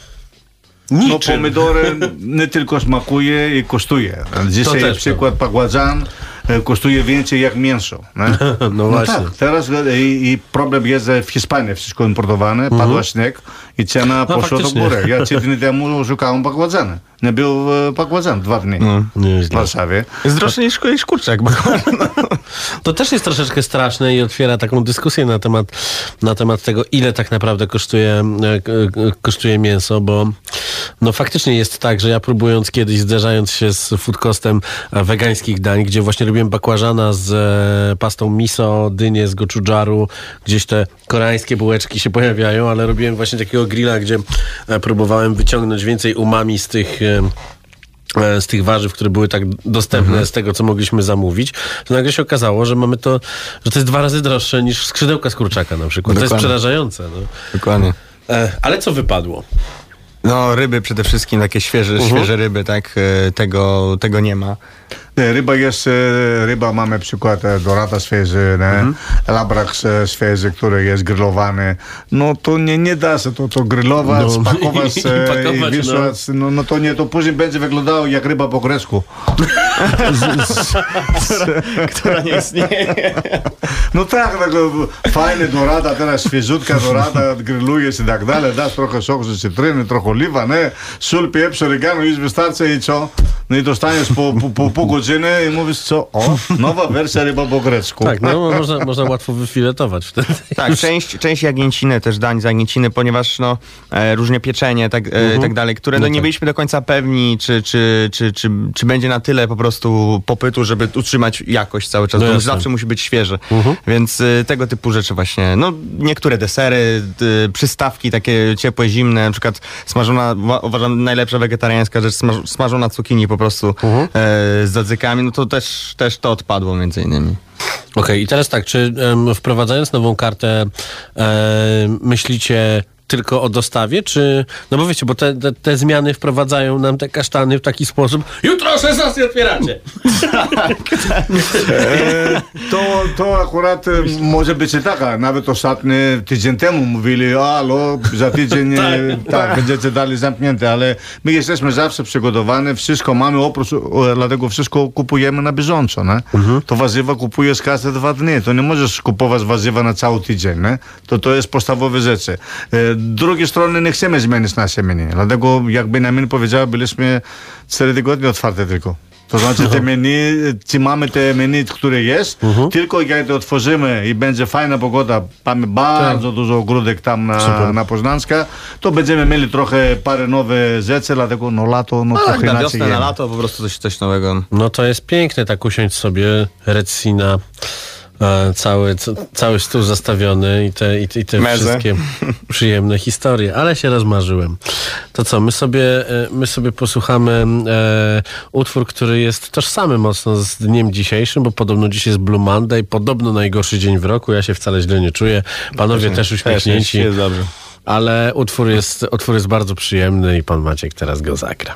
No niczym. pomidory nie tylko smakuje i kosztuje. Dzisiaj też przykład bagładżan e, kosztuje więcej jak mięso. Nie? No właśnie. tak, teraz i, i problem jest, że w Hiszpanii wszystko importowane, padła śnieg i cena poszła do Mhm. faktycznie. góry. Ja trzy dni temu szukałem bagładżana. Nie był e, bagładżan dwa dni w Nieźle. Warszawie. Jest droższy niż, niż kurczak. To też jest troszeczkę straszne i otwiera taką dyskusję na temat, na temat tego, ile tak naprawdę kosztuje, e, k- kosztuje mięso, bo no faktycznie jest tak, że ja próbując kiedyś, zderzając się z food costem e, wegańskich dań, gdzie właśnie robiłem bakłażana z e, pastą miso, dynię z gochujara, gdzieś te koreańskie bułeczki się pojawiają, ale robiłem właśnie takiego grilla, gdzie e, próbowałem wyciągnąć więcej umami z tych... e, e, z tych warzyw, które były tak dostępne z tego, co mogliśmy zamówić, to nagle się okazało, że mamy to, że to jest dwa razy droższe niż skrzydełka z kurczaka na przykład. To jest Dokładnie. przerażające. No. Dokładnie. Ale co wypadło? No, ryby przede wszystkim, takie świeże, świeże ryby, tak? Tego, tego nie ma. Ναι, ρίμπα για σε ρίμπα μα με ψυκότητα. Δωράτα σφέζε, ναι. Λάμπραξ ε, σφέζε, κτούρε για σγκριλοβάνε. Νο το νιενιέντα σε το γκριλόβα, πακόβας σε βίσο. Νο το νιέντο που ζει μπέντζε βεκλοντάω για κρύμπα από κρέσκο. Νο τράχνα, φάινε δωράτα, τέρα σφιζούτκα δωράτα, γκριλούγε συντακτάλε. Εντά τρόχες όχους σε τριν, τροχολίβα, ναι. Σουλπι έψορε κάνω, εις μπιστάρτσε, ητσό. No i dostaniesz po, po, po pół godziny i mówisz co? O, nowa wersja ryba po grecku. Tak, no można, można łatwo wyfiletować wtedy. Tak, część, część jagnięciny, też dań z jagnięciny, ponieważ no, e, różnie pieczenie tak, e, tak dalej, które no, nie byliśmy do końca pewni, czy, czy, czy, czy, czy będzie na tyle po prostu popytu, żeby utrzymać jakość cały czas, No bo zawsze musi być świeże. Więc e, tego typu rzeczy właśnie, no niektóre desery, e, przystawki takie ciepłe, zimne, na przykład smażona, wa- uważam najlepsza wegetariańska rzecz, smaż, smażona cukinii po prostu e, z zadzykami, no to też, też to odpadło między innymi. Okej, i teraz tak, czy em, wprowadzając nową kartę em, myślicie tylko o dostawie, czy... No bo wiecie, bo te, te, te zmiany wprowadzają nam te kasztany w taki sposób jutro o 16 otwieracie! E, to, to akurat e, może być i tak, a nawet ostatni tydzień temu mówili, alo, za tydzień tak, tak będziecie dalej zamknięte, ale my jesteśmy zawsze przygotowani, wszystko mamy, oprócz, dlatego wszystko kupujemy na bieżąco, nie? To warzywa kupujesz każde dwa dni, to nie możesz kupować warzywa na cały tydzień, nie? To to jest podstawowe rzeczy. E, drugiej strony nie chcemy zmienić nasze menu, dlatego jak Benjamin powiedział, byliśmy cztery tygodnie otwarte tylko. To znaczy te menu, czy mamy te menu, które jest, tylko jak to otworzymy i będzie fajna pogoda, mamy bardzo dużo ogródek tam na, na Poznańska, to będziemy mieli trochę parę nowe rzeczy, dlatego no lato, no No tak, trochę na inaczej wiosnę, na jemy. lato po prostu coś, coś nowego. No to jest piękne, tak usiąść sobie, Redsina, e, cały, c- cały stół zastawiony i te, i, i te wszystkie przyjemne historie, ale się rozmarzyłem. To co, my sobie, e, my sobie posłuchamy e, utwór, który jest tożsamy mocno z dniem dzisiejszym, bo podobno dziś jest Blue Monday, podobno najgorszy dzień w roku, ja się wcale źle nie czuję, panowie też uśmiechnięci, jest dobrze. ale utwór jest, utwór jest bardzo przyjemny i pan Maciek teraz go zagra.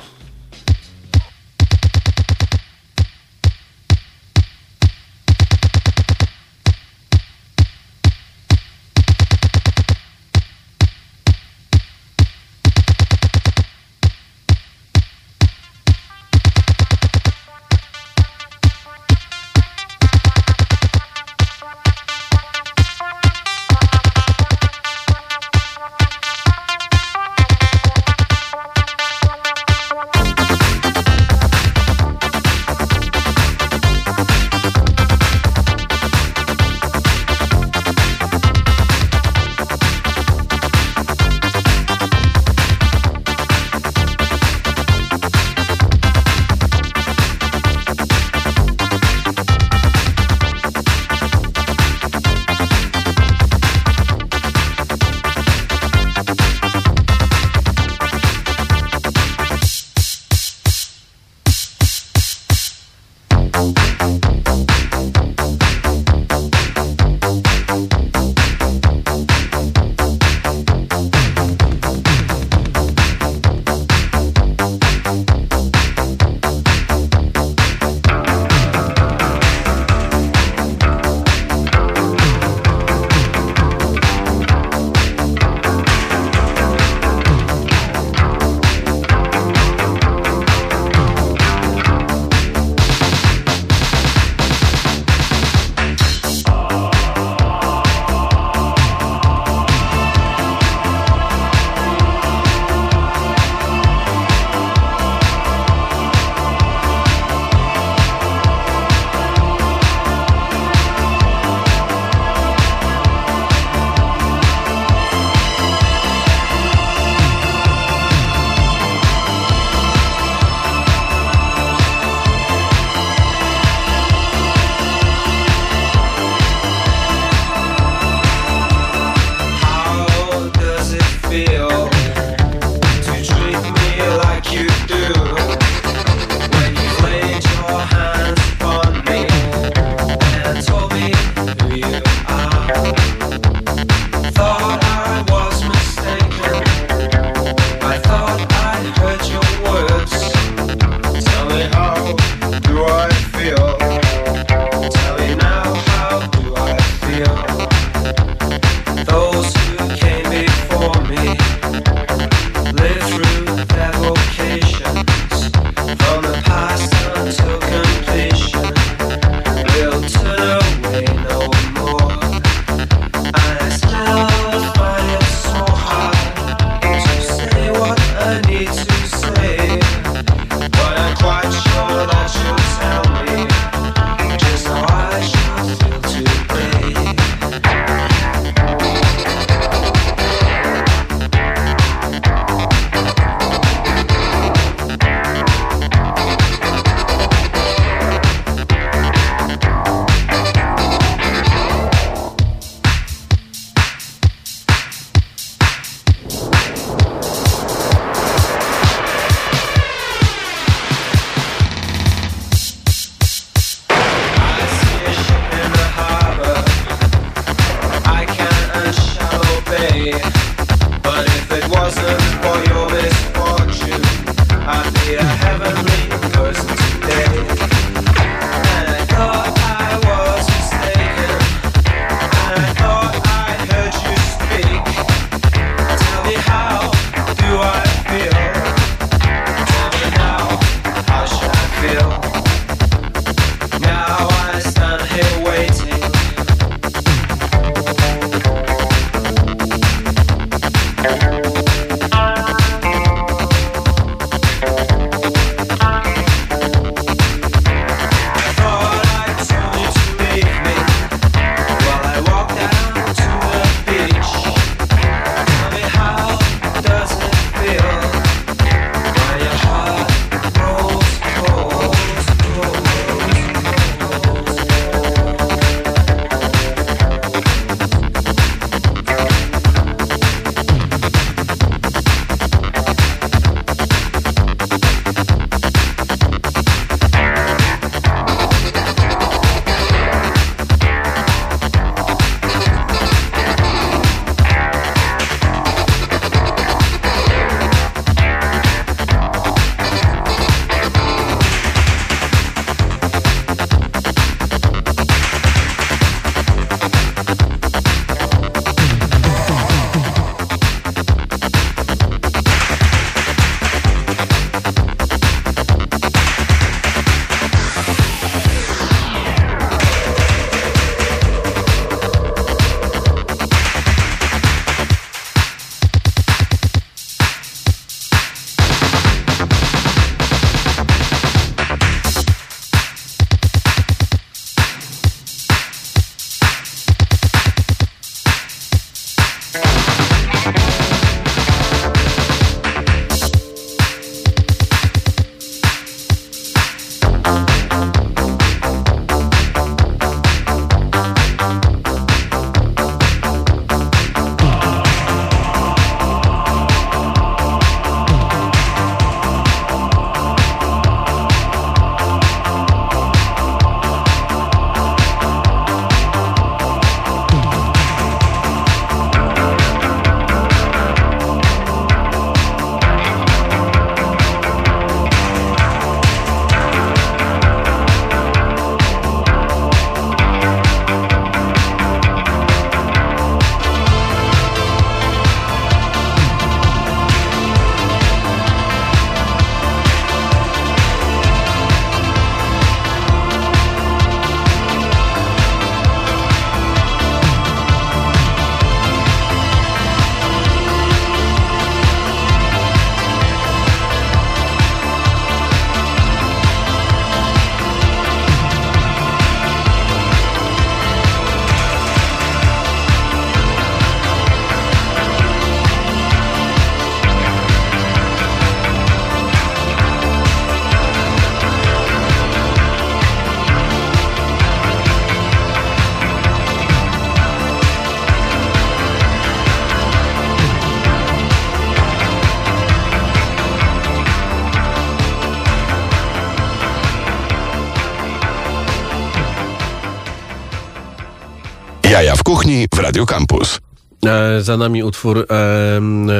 Kuchni w Radio Campus. E, Za nami utwór e,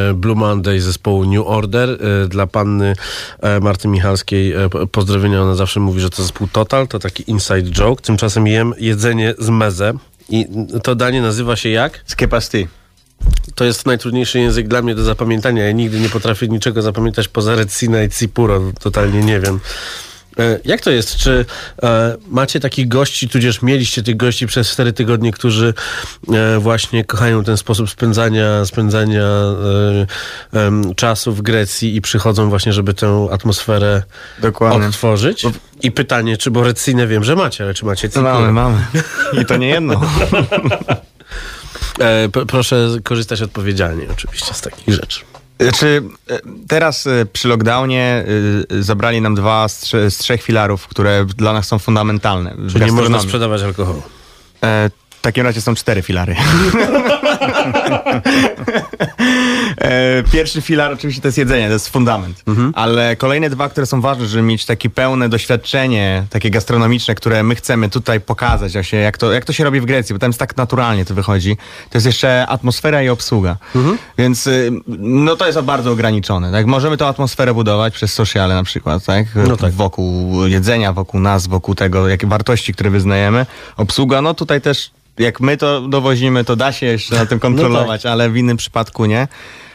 e, Blue Monday zespołu New Order. E, Dla panny e, Marty Michalskiej e, po- pozdrowienia. Ona zawsze mówi, że to zespół Total. To taki inside joke. Tymczasem jem jedzenie z meze. I to danie nazywa się jak? Skepasty. To jest najtrudniejszy język dla mnie do zapamiętania. Ja nigdy nie potrafię niczego zapamiętać poza Recina i Cipuro. Totalnie nie wiem. E, Jak to jest? Czy e, macie takich gości, tudzież mieliście tych gości przez cztery tygodnie, którzy e, właśnie kochają ten sposób spędzania, spędzania czasu w Grecji i przychodzą właśnie, żeby tę atmosferę Dokładnie. odtworzyć? I pytanie, czy bo Recinę wiem, że macie, ale czy macie To Cipuro? mamy, mamy. I to nie jedno. Proszę korzystać odpowiedzialnie oczywiście z takich rzeczy. Znaczy, teraz e, przy lockdownie e, zabrali nam dwa z, trze- z trzech filarów, które dla nas są fundamentalne. Czyli nie można sprzedawać alkoholu. E, w takim razie są cztery filary. e, pierwszy filar oczywiście to jest jedzenie, to jest fundament. Ale kolejne dwa, które są ważne, żeby mieć takie pełne doświadczenie, takie gastronomiczne, które my chcemy tutaj pokazać, właśnie jak to, jak to się robi w Grecji, bo tam jest tak naturalnie to wychodzi. To jest jeszcze atmosfera i obsługa. Więc y, no to jest bardzo ograniczone. Tak? Możemy tą atmosferę budować przez sociale na przykład, tak? No tak. Wokół jedzenia, wokół nas, wokół tego, jakie wartości, które wyznajemy. Obsługa, no tutaj też jak my to dowozimy, to da się jeszcze tym kontrolować, ale w innym przypadku nie.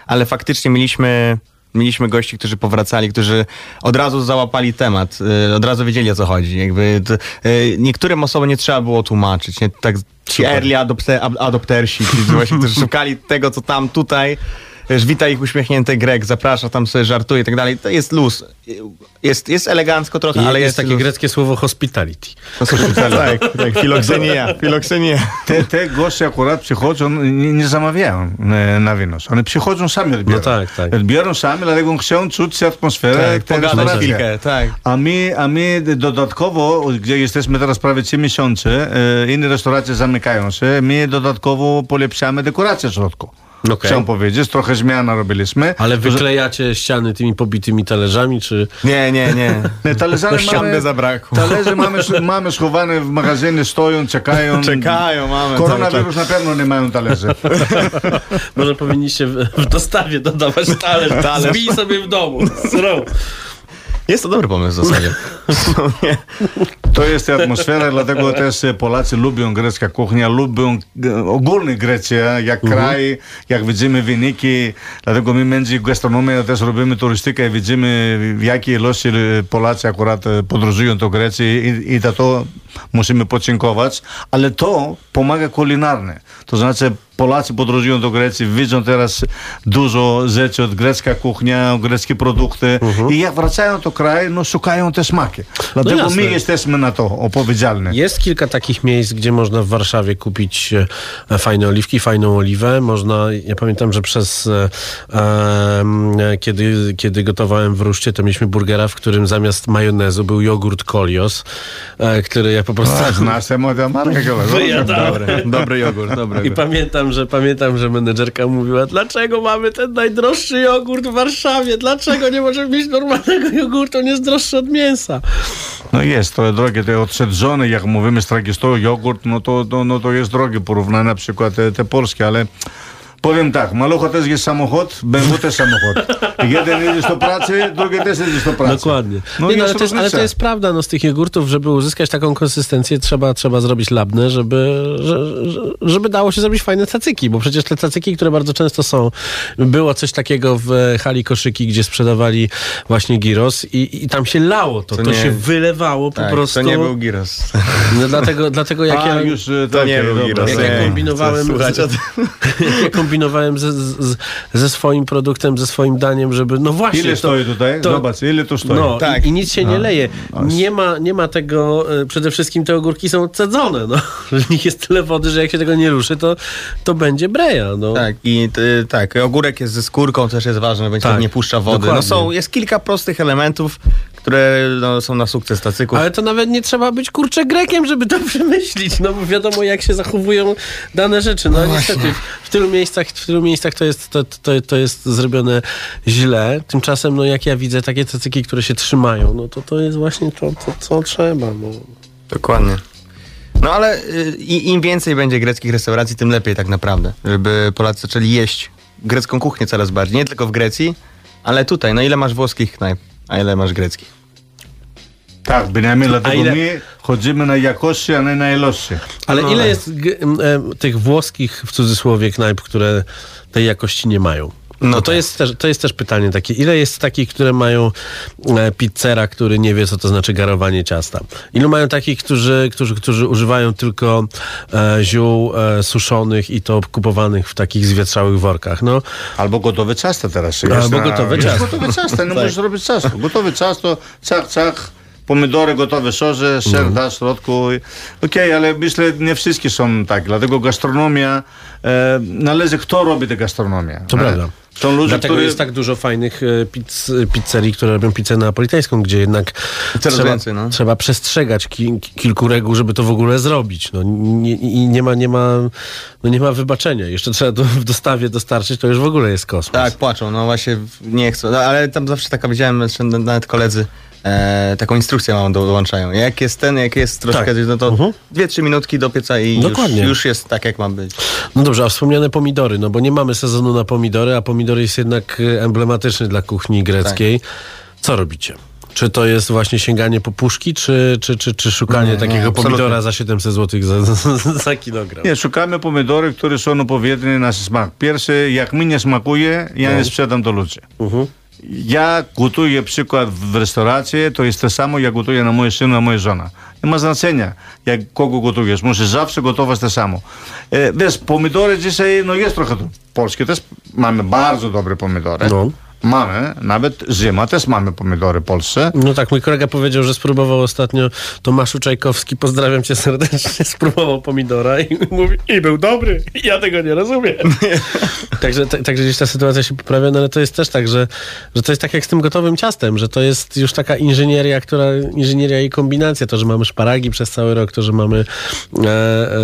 Ale faktycznie mieliśmy, mieliśmy gości, którzy powracali, którzy od razu załapali temat, y, od razu wiedzieli o co chodzi. Jakby to, y, niektórym osobom nie trzeba było tłumaczyć. Nie? Tak, ci early adopte, ad- adoptersi, ci właśnie, którzy szukali tego, co tam, tutaj. Wiesz, wita ich uśmiechnięty Grek, zaprasza, tam sobie żartuje i tak dalej. To jest luz. Jest, jest elegancko trochę, Ale ale jest, jest, takie luz. greckie słowo hospitality. tak, tak, filoksenia, filoksenia. Te, te goście akurat przychodzą, nie, nie zamawiają e, na wynos. One przychodzą sami odbiorą. No tak, tak. Odbiorą sami, dlatego chcą czuć atmosferę Tak, pogadać restauracji. chwilkę, tak. A my, a my dodatkowo, gdzie jesteśmy teraz prawie 3 miesiące, e, inne restauracje zamykają się, my dodatkowo polepszamy dekorację w środku. Okej. Chcę powiedzieć, trochę zmian robiliśmy. Ale To, że- wyklejacie ściany tymi pobitymi talerzami, czy... Nie, nie, nie. Nie, talerze mamy, zabrakło. talerze mamy, mamy schowane w magazynie, stoją, czekają. Czekają, mamy. Koronawirus na pewno nie mają talerzy. Może powinniście w, w dostawie dodawać talerz. Talerz. Zbij sobie w domu. Zrob. Jest to dobry pomysł w zasadzie. To jest atmosfera, dlatego też Polacy lubią grecka kuchnia, lubią ogólnie Grecję, jak kraj, jak widzimy wyniki. Dlatego my między gastronomią też robimy turystykę i widzimy w jakiej ilości Polacy akurat e, podróżują do Grecji i, i za to musimy podziękować. Ale to pomaga kulinarnie. To znaczy Polacy podróżują do Grecji, widzą teraz dużo rzeczy od grecka kuchnia, greckie produkty i jak wracają do kraju, no szukają te smaki. Dlatego jasne. my jesteśmy na to odpowiedzialni. Jest kilka takich miejsc, gdzie można w Warszawie kupić e, fajne oliwki, fajną oliwę. Można, ja pamiętam, że przez e, kiedy, kiedy gotowałem w Ruszcie, to mieliśmy burgera, w którym zamiast majonezu był jogurt Kolios, e, który ja po prostu Znasz tę modę markę. Dobry, jogurt, dobry I jogurt. Pamiętam, że pamiętam, że menedżerka mówiła, dlaczego mamy ten najdroższy jogurt w Warszawie? Dlaczego nie możemy mieć normalnego jogurtu? On jest droższy od mięsa. No jest, to drogie, te odszedzone, jak mówimy, stragisto, jogurt, no to, to, no to jest drogie porównanie na przykład te, te polskie, ale powiem tak, malucha też jest samochód, BMW też samochód. Jeden jedziesz do pracy, drugi też jedziesz do pracy. Dokładnie. No, Nie, no, ale, to jest, ale to jest prawda, no z tych jogurtów, żeby uzyskać taką konsystencję, trzeba, trzeba zrobić labne, żeby, że- że- żeby dało się zrobić fajne cacyki, bo przecież te cacyki, które bardzo często są, było coś takiego w hali koszyki, gdzie sprzedawali właśnie gyros i, i tam się lało to, to, To nie- się wylewało po Tak, prostu. to nie był gyros. No, dlatego, dlatego jak A, ja... już e, To nie takie, był gyros. Jak Nie, ja kombinowałem, to słuchać kombinowałem ze, z, ze swoim produktem, ze swoim daniem, żeby, no właśnie, Ile to, stoi tutaj? to- Zobacz, ile to stoi. No Tak. i, i nic się nie No. leje. No. Nie ma, nie ma tego, e, przede wszystkim te ogórki są cedzone, no. W nich jest tyle wody, że jak się tego nie ruszy, to, to będzie breja, no. Tak, i y, tak, ogórek jest ze skórką, też jest ważne, bo Tak, nie puszcza wody. dokładnie. No są, jest kilka prostych elementów, które no, są na sukces tacyków. Ale to nawet nie trzeba być kurczę grekiem, żeby to przemyślić, no bo wiadomo jak się zachowują dane rzeczy. No niestety w, w tylu miejscach, w tylu miejscach to jest, to, to, to jest zrobione źle. Tymczasem no jak ja widzę takie cacyki, które się trzymają, no to to jest właśnie to, to co trzeba. No. Dokładnie. No ale y, im więcej będzie greckich restauracji, tym lepiej tak naprawdę. Żeby Polacy zaczęli jeść grecką kuchnię coraz bardziej. Nie tylko w Grecji, ale tutaj. No ile masz włoskich knajp, a ile masz greckich? Tak, Beniamin, dlatego ile- my chodzimy na jakości, a nie na ilości. Ale No ile tak. jest g- m, e, tych włoskich, w cudzysłowie, knajp, które tej jakości nie mają? No, to, tak. jest też, to jest też pytanie takie. Ile jest takich, które mają e, pizzera, który nie wie, co to znaczy garowanie ciasta? Ilu mają takich, którzy, którzy, którzy używają tylko e, ziół e, suszonych i to kupowanych w takich zwietrzałych workach? No, Albo gotowe ciasto teraz. Albo na- gotowe ciasto. gotowe ciasto, no Tak. możesz robić ciasto. Gotowe ciasto, cach, cach, pomidory gotowe, szorze, ser Mhm. da w środku. Okej, ale myślę, nie wszystkie są tak, dlatego gastronomia, e, należy kto robi tę gastronomię. To E, prawda. Są ludzie, Dlatego którzy... jest tak dużo fajnych e, pizz, pizzerii, które robią pizzę neapolitańską, gdzie jednak trzeba, więcej, no. trzeba przestrzegać ki, kilku reguł, żeby to w ogóle zrobić. No, nie, I nie ma, nie, ma, no nie ma wybaczenia. Jeszcze trzeba to w dostawie dostarczyć, to już w ogóle jest kosmos. Tak, płaczą, no właśnie nie chcą. No, ale tam zawsze taka widziałem, nawet koledzy e, taką instrukcję do, dołączają. Jak jest ten, jak jest troszkę, Tak. no to Mhm. dwie, trzy minutki do pieca i już, już jest tak, jak ma być. No dobrze, a wspomniane pomidory, no bo nie mamy sezonu na pomidory, a pomidor jest jednak e, emblematyczny dla kuchni greckiej. Tak. Co robicie? Czy to jest właśnie sięganie po puszki, czy, czy, czy, czy szukanie Nie, nie, takiego absolutnie. pomidora za 700 zł za, za, za kilogram? Nie, szukamy pomidory, które są odpowiednie na nasz smak. Pierwsze, jak mi nie smakuje, ja nie sprzedam do ludzi. Ja gotuję przykład w restauracji, to jest to samo, jak gotuję na moje syn, na moja żona. Nie ma znaczenia, jak kogo gotujesz. Musisz zawsze gotować to samo. E, wiesz, pomidory dzisiaj, no jest trochę... Polskie też mamy bardzo dobre pomidory. No. Mamy, nawet zima też mamy pomidory w Polsce. No tak, mój kolega powiedział, że spróbował ostatnio Tomaszu Czajkowski, pozdrawiam cię serdecznie, spróbował pomidora i mówi, i był dobry, ja tego nie rozumiem. także, ta, także gdzieś ta sytuacja się poprawia, no ale to jest też tak, że, że to jest tak jak z tym gotowym ciastem, że to jest już taka inżynieria, która, inżynieria i kombinacja, to, że mamy szparagi przez cały rok, to, że mamy e,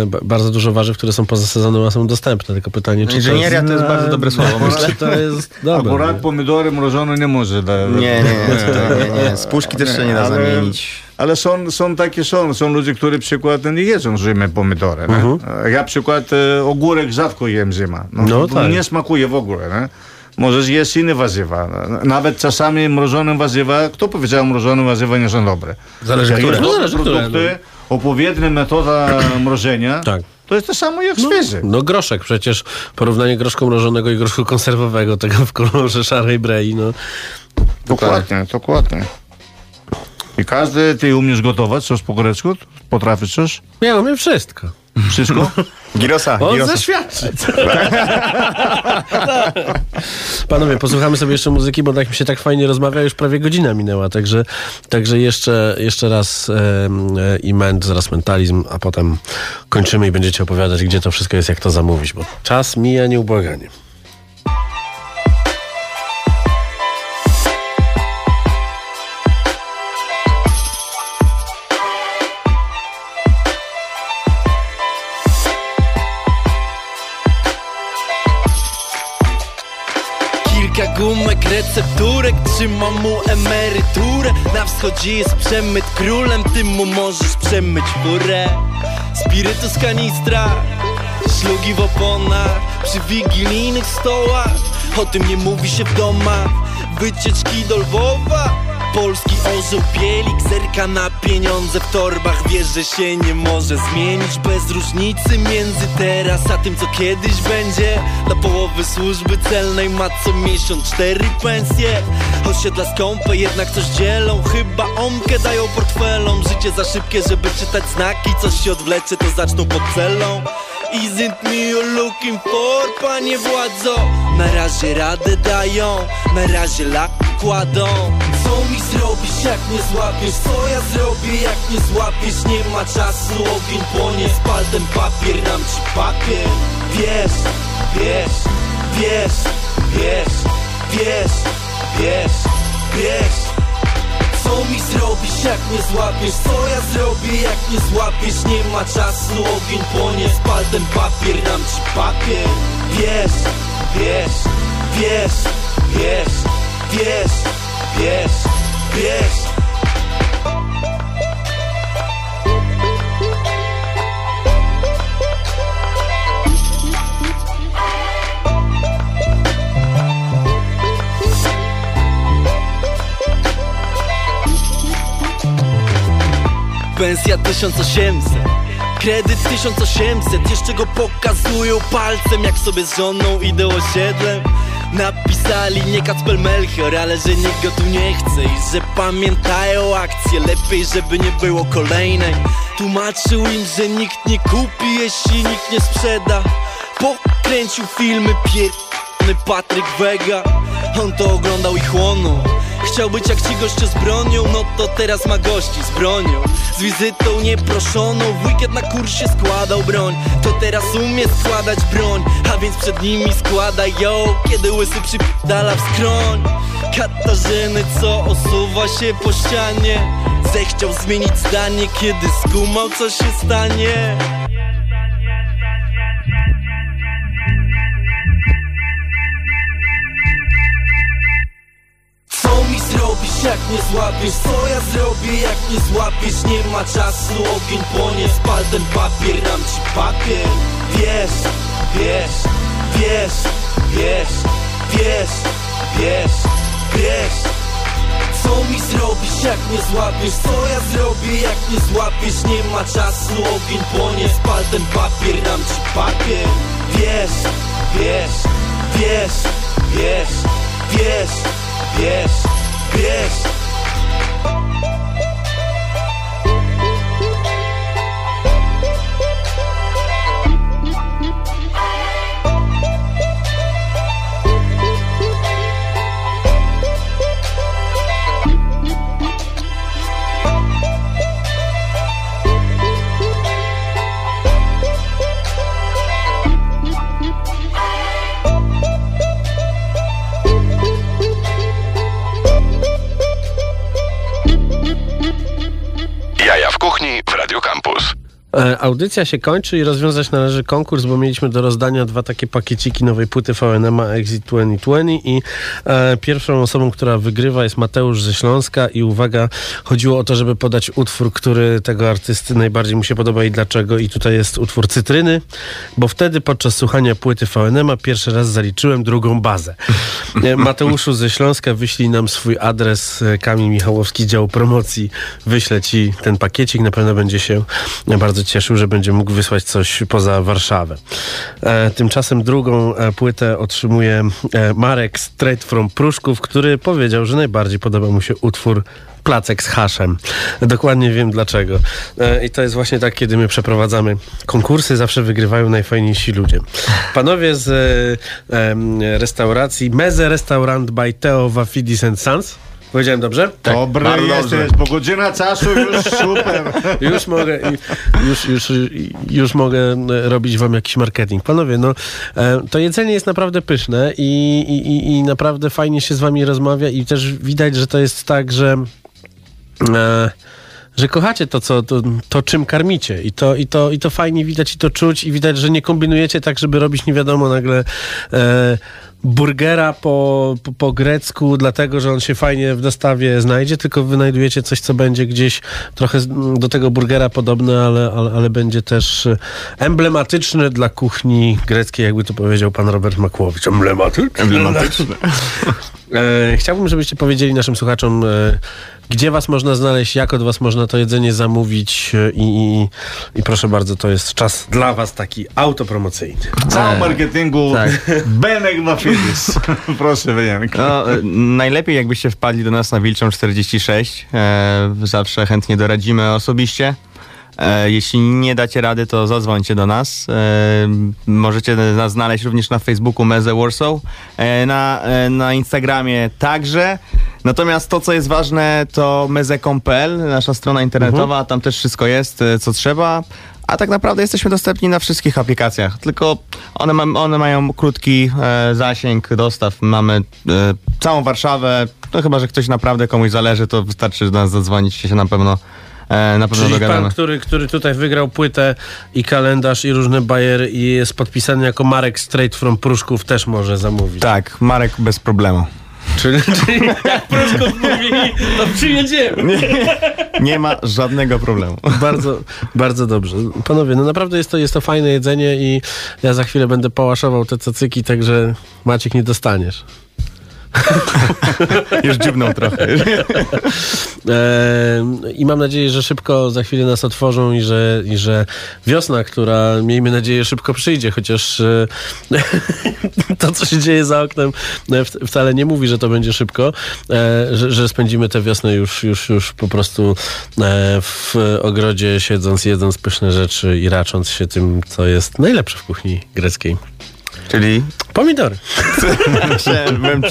e, ba- bardzo dużo warzyw, które są poza sezonem, a są dostępne, tylko pytanie, czy Inżynieria to jest bardzo dobre słowo, myślę. Czy to jest dobre? Akurat pomidory mrożone nie może. Da, Nie, nie, nie, nie, nie. Z puszki też się nie da ale- zamienić. Ale są, są takie są. Są ludzie, którzy przykład nie jedzą zimy pomidory. Mhm. Ja przykład e, ogórek rzadko jem zima. No, No tak. Nie smakuje w ogóle. Nie? Możesz jeść inne warzywa. Nawet czasami mrożone warzywa, kto powiedział mrożone warzywa nie są dobre? Zależy, Jak które. jest No, zależy, które, produkty, odpowiednia metoda mrożenia, Tak. To jest to samo jak świeży. No groszek przecież, porównanie groszku mrożonego i groszku konserwowego, tego w kolorze szarej brei, no. Dokładnie, dokładnie. I każdy, ty umiesz gotować coś po grecku? Potrafisz coś? Ja umiem wszystko. Wszystko? Girosa, On girosa. zaświadczy. Panowie, posłuchamy sobie jeszcze muzyki, bo tak mi się tak fajnie rozmawia, już prawie godzina minęła, także, także jeszcze, jeszcze raz e, Iment, zaraz Mentalizm, a potem kończymy i będziecie opowiadać, gdzie to wszystko jest, jak to zamówić, bo czas mija nieubłaganie. Recepturek, trzymam mu emeryturę. Na wschodzie jest przemyt królem, ty mu możesz przemyć furę. Spirytus kanistra, szlugi w oponach Przy wigilijnych stołach, o tym nie mówi się w domach. Wycieczki do Lwowa Polski orzeł bielik zerka na pieniądze w torbach. Wiesz, że się nie może zmienić bez różnicy między teraz a tym, co kiedyś będzie. Dla połowy służby celnej ma co miesiąc cztery pensje. Osiedla skąpe jednak coś dzielą. Chyba omkę dają portfelom. Życie za szybkie, żeby czytać znaki. Coś się odwlecze, to zaczną pod celą. Isn't me looking for, panie władzo? Na razie radę dają, na razie lak kładą Co mi zrobisz, jak nie złapiesz? Co ja zrobię, jak nie złapiesz? Nie ma czasu, ogień płonie Spal ten papier, dam ci papier Wiesz, wiesz, wiesz, wiesz, wiesz, wiesz, wiesz co mi zrobisz, jak nie złapiesz? Co ja zrobię, jak nie złapiesz? Nie ma czasu, ogień płonie Spal ten papier, dam ci papier Wiesz, wiesz, wiesz, wiesz, Wiesz, wiesz, wiesz Pensja 1800 Kredyt 1800, jeszcze go pokazują palcem Jak sobie z żoną idę osiedlem. Napisali nie Kacper Melchior, ale że nikt go tu nie chce I że pamiętają akcje, lepiej żeby nie było kolejnej. Tłumaczył im, że nikt nie kupi, jeśli nikt nie sprzeda. Pokręcił filmy pierdolony Patryk Wega On to oglądał i chłonął Chciał być jak ci goście z bronią, no to teraz ma gości z bronią. Z wizytą nieproszoną, w weekend na kursie składał broń. To teraz umie składać broń, a więc przed nimi składa ją Kiedy łysy przypdala w skroń. Katarzyny, co osuwa się po ścianie? Zechciał zmienić zdanie, kiedy skumał co się stanie nie złapiesz? Co ja zrobię jak nie złapiesz? Nie ma czasu, ogień płonie Spal ten papier, dam ci papier Wiesz, wiesz, wiesz, wiesz, wiesz, wiesz, wiesz Co mi zrobisz jak nie złapiesz? Co ja zrobię jak nie złapiesz? Nie ma czasu, ogień płonie Spal ten papier, dam ci papier Wiesz, wiesz, wiesz, wiesz, wiesz, wiesz, wiesz Jaja E, Audycja się kończy i rozwiązać należy konkurs, bo mieliśmy do rozdania dwa takie pakieciki nowej płyty VNM Exit 2020 i e, pierwszą osobą, która wygrywa jest Mateusz ze Śląska i uwaga, chodziło o to, żeby podać utwór, który tego artysty najbardziej mu się podoba i dlaczego. I tutaj jest utwór Cytryny, bo wtedy podczas słuchania płyty VNM pierwszy raz zaliczyłem drugą bazę. E, Mateuszu ze Śląska wyślij nam swój adres. E, Kamil Michałowski, dział promocji wyślę ci ten pakiecik, na pewno będzie się bardzo cieszył, że będzie mógł wysłać coś poza Warszawę. E, tymczasem drugą e, płytę otrzymuje e, Marek Straight from Pruszków, który powiedział, że najbardziej podoba mu się utwór Placek z haszem. Dokładnie wiem dlaczego. E, I to jest właśnie tak, kiedy my przeprowadzamy konkursy, zawsze wygrywają najfajniejsi ludzie. Panowie z restauracji Meze Restaurant by Theo Wafidis Sons. Powiedziałem dobrze? Dobry bardzo jesteś, dobrze. bo godzina czasu już super. Już mogę, już, już, już mogę robić wam jakiś marketing. Panowie, no e, to jedzenie jest naprawdę pyszne i, i, i- i naprawdę fajnie się z wami rozmawia i też widać, że to jest tak, że e, że kochacie to, co, to, to czym karmicie I to, i, to, i to fajnie widać i to czuć i widać, że nie kombinujecie tak, żeby robić nie wiadomo nagle e, burgera po, po, po grecku, dlatego, że on się fajnie w dostawie znajdzie, tylko wynajdujecie coś, co będzie gdzieś trochę do tego burgera podobne, ale, ale, ale będzie też e, emblematyczne dla kuchni greckiej, jakby to powiedział pan Robert Makłowicz. Emblematyczne. Emblematyczne. E, chciałbym, żebyście powiedzieli naszym słuchaczom, e, gdzie was można znaleźć, jak od was można to jedzenie zamówić i, i, i proszę bardzo, to jest czas dla was taki autopromocyjny. Całą marketingu Tak. Benek Wafidis. Proszę, Wyjanek. No, e, najlepiej jakbyście wpadli do nas na Wilczą 46. E, zawsze chętnie doradzimy osobiście. E, jeśli nie dacie rady, to zadzwońcie do nas. E, możecie nas znaleźć również na Facebooku Meze Warsaw, e, na, na Instagramie także. Natomiast to, co jest ważne, to meze.com.pl, nasza strona internetowa, tam też wszystko jest, co trzeba. A tak naprawdę jesteśmy dostępni na wszystkich aplikacjach, tylko one, ma, one mają krótki e, zasięg dostaw. Mamy e, całą Warszawę, no chyba, że ktoś naprawdę komuś zależy, to wystarczy do nas zadzwonić się na pewno, na pewno Czyli dogadamy. pan, który, który tutaj wygrał płytę i kalendarz i różne bajery i jest podpisany jako Marek Straight from Pruszków też może zamówić. Tak, Marek bez problemu. Czyli, czyli jak Pruszków mówi, to przyjedziemy. Nie ma żadnego problemu. Bardzo, bardzo dobrze. Panowie, no naprawdę jest to, jest to fajne jedzenie i ja za chwilę będę pałaszował te cacyki, także Maciek nie dostaniesz. Już dziubną trochę. E, I mam nadzieję, że szybko za chwilę nas otworzą i że, i że wiosna, która miejmy nadzieję szybko przyjdzie, chociaż e, to, co się dzieje za oknem e, w- wcale nie mówi, że to będzie szybko, e, że, że spędzimy tę wiosnę już, już, już po prostu e, w ogrodzie siedząc, jedząc pyszne rzeczy i racząc się tym, co jest najlepsze w kuchni greckiej. Czyli Pomidory. byłem,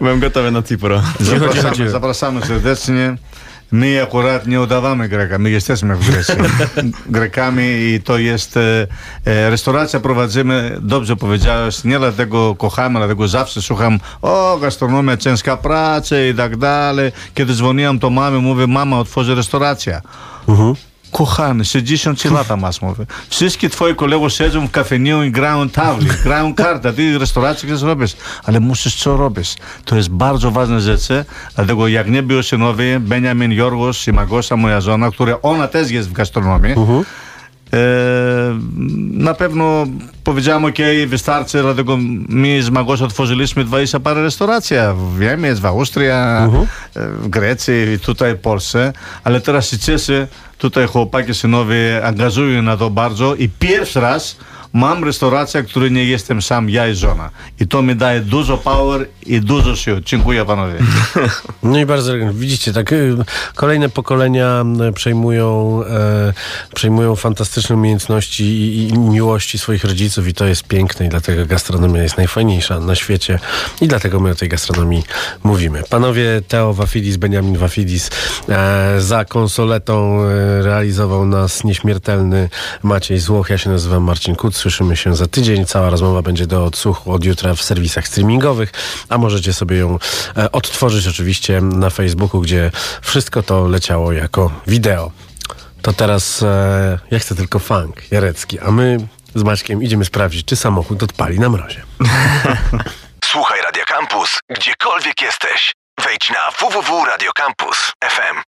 byłem gotowy na Cipro. Zapraszamy, zapraszamy serdecznie. My akurat nie udawamy Greka, my jesteśmy w Grecji. Grekami i to jest e, e, restauracja prowadzimy, dobrze powiedziałeś, nie dlatego kochamy, dlatego zawsze słucham o gastronomia, ciężka praca i tak dalej. Kiedy dzwoniłem to mamy, mówię mama otworzy restaurację. Kochany, 63 lata masz, mówię. Wszystkie twoi kolegów siedzą w kafeniu i grają tawli, grają kartę. Ty restaurację chcesz robisz, ale musisz co robisz. To jest bardzo ważna rzecz, dlatego jak nie było synowie, Benjamin Jorgos i Magosa, moja żona, która ona też jest w gastronomii, E, na pewno powiedziałem, ok, wystarczy, dlatego my z Magos otworzyliśmy 20 parę restauracji w Niemiec, w Austrii, e, w Grecji i tutaj w Polsce, ale teraz się cieszę, tutaj chłopaki, synowie angażują na to bardzo i pierwszy raz mam restaurację, której nie jestem sam, ja i żona. I to mi daje dużo power i dużo sił. Dziękuję panowie. No i bardzo widzicie, tak y, kolejne pokolenia y, przejmują, e, przejmują fantastyczne umiejętności i, i miłości swoich rodziców i to jest piękne i dlatego gastronomia jest najfajniejsza na świecie i dlatego my o tej gastronomii mówimy. Panowie Teo Wafidis, Benjamin Wafidis e, za konsoletą e, realizował nas nieśmiertelny Maciej Złoch, ja się nazywam Marcin Kuc, słyszymy się za tydzień, cała rozmowa będzie do odsłuchu od jutra w serwisach streamingowych, a możecie sobie ją e, odtworzyć oczywiście na Facebooku, gdzie wszystko to leciało jako wideo. To teraz e, ja chcę tylko funk jarecki, a my z Maćkiem idziemy sprawdzić, czy samochód odpali na mrozie. Słuchaj Radio Campus, gdziekolwiek jesteś. Wejdź na www.radiocampus.fm.